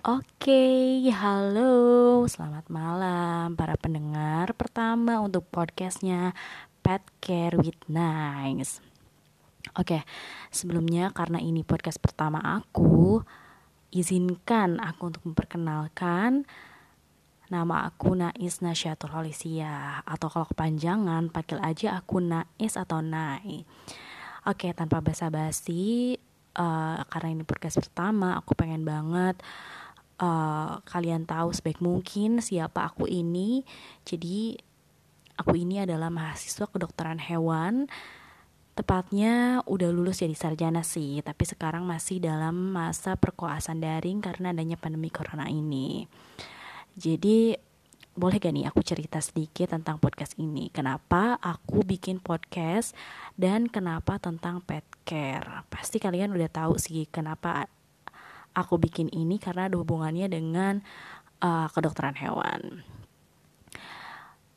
Oke, halo, selamat malam para pendengar pertama untuk podcastnya Pet Care with Nice. Oke, sebelumnya karena ini podcast pertama aku, izinkan aku untuk memperkenalkan nama aku Nais Nasyatul Holisia atau kalau kepanjangan panggil aja aku Nais atau Nai. Oke, tanpa basa-basi, uh, karena ini podcast pertama, aku pengen banget uh, kalian tahu sebaik mungkin siapa aku ini. Jadi aku ini adalah mahasiswa kedokteran hewan. Tepatnya udah lulus jadi sarjana sih, tapi sekarang masih dalam masa perkoasan daring karena adanya pandemi corona ini. Jadi boleh gak nih aku cerita sedikit tentang podcast ini? Kenapa aku bikin podcast dan kenapa tentang pet care? Pasti kalian udah tahu sih kenapa aku bikin ini karena ada hubungannya dengan uh, kedokteran hewan.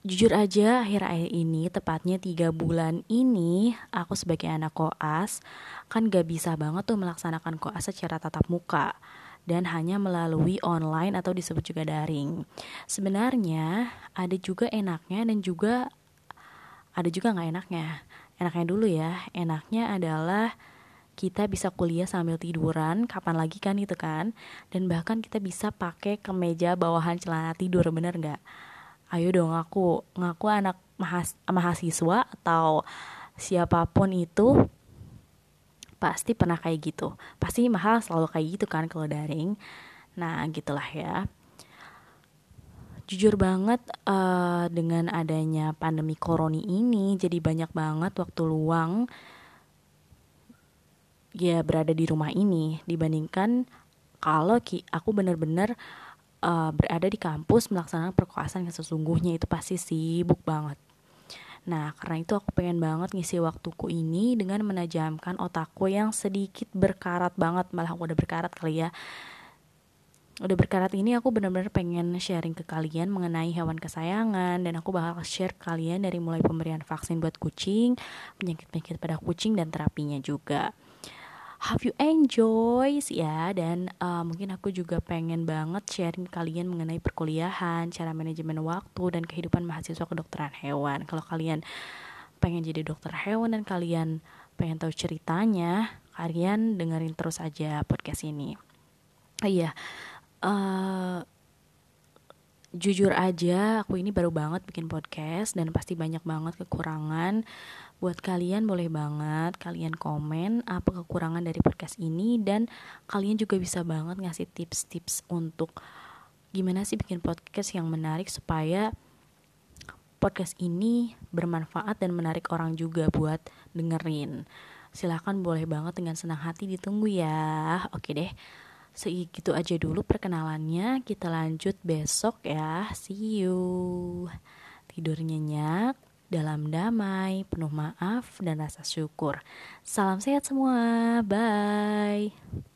Jujur aja akhir-akhir ini tepatnya tiga bulan ini aku sebagai anak koas kan gak bisa banget tuh melaksanakan koas secara tatap muka dan hanya melalui online atau disebut juga daring. Sebenarnya ada juga enaknya dan juga ada juga nggak enaknya. Enaknya dulu ya, enaknya adalah kita bisa kuliah sambil tiduran kapan lagi kan itu kan. Dan bahkan kita bisa pakai kemeja bawahan celana tidur bener nggak? Ayo dong ngaku ngaku anak mahas mahasiswa atau siapa pun itu pasti pernah kayak gitu. Pasti mahal selalu kayak gitu kan kalau daring. Nah gitulah ya. Jujur banget uh, dengan adanya pandemi koroni ini jadi banyak banget waktu luang ya berada di rumah ini dibandingkan kalau ki aku bener-bener uh, berada di kampus melaksanakan perkuasaan yang sesungguhnya itu pasti sibuk banget. Nah, karena itu aku pengen banget ngisi waktuku ini dengan menajamkan otakku yang sedikit berkarat banget, malah aku udah berkarat kali ya. Udah berkarat ini aku benar-benar pengen sharing ke kalian mengenai hewan kesayangan dan aku bakal share ke kalian dari mulai pemberian vaksin buat kucing, penyakit-penyakit pada kucing dan terapinya juga have you enjoy ya dan uh, mungkin aku juga pengen banget sharing kalian mengenai perkuliahan, cara manajemen waktu dan kehidupan mahasiswa kedokteran hewan. Kalau kalian pengen jadi dokter hewan dan kalian pengen tahu ceritanya, kalian dengerin terus aja podcast ini. Uh, iya, uh, jujur aja aku ini baru banget bikin podcast dan pasti banyak banget kekurangan. Buat kalian boleh banget kalian komen apa kekurangan dari podcast ini dan kalian juga bisa banget ngasih tips-tips untuk gimana sih bikin podcast yang menarik supaya podcast ini bermanfaat dan menarik orang juga buat dengerin. Silahkan boleh banget dengan senang hati ditunggu ya. Oke deh segitu aja dulu perkenalannya. Kita lanjut besok ya. See you. Tidur nyenyak dalam damai penuh maaf dan rasa syukur. Salam sehat semua. Bye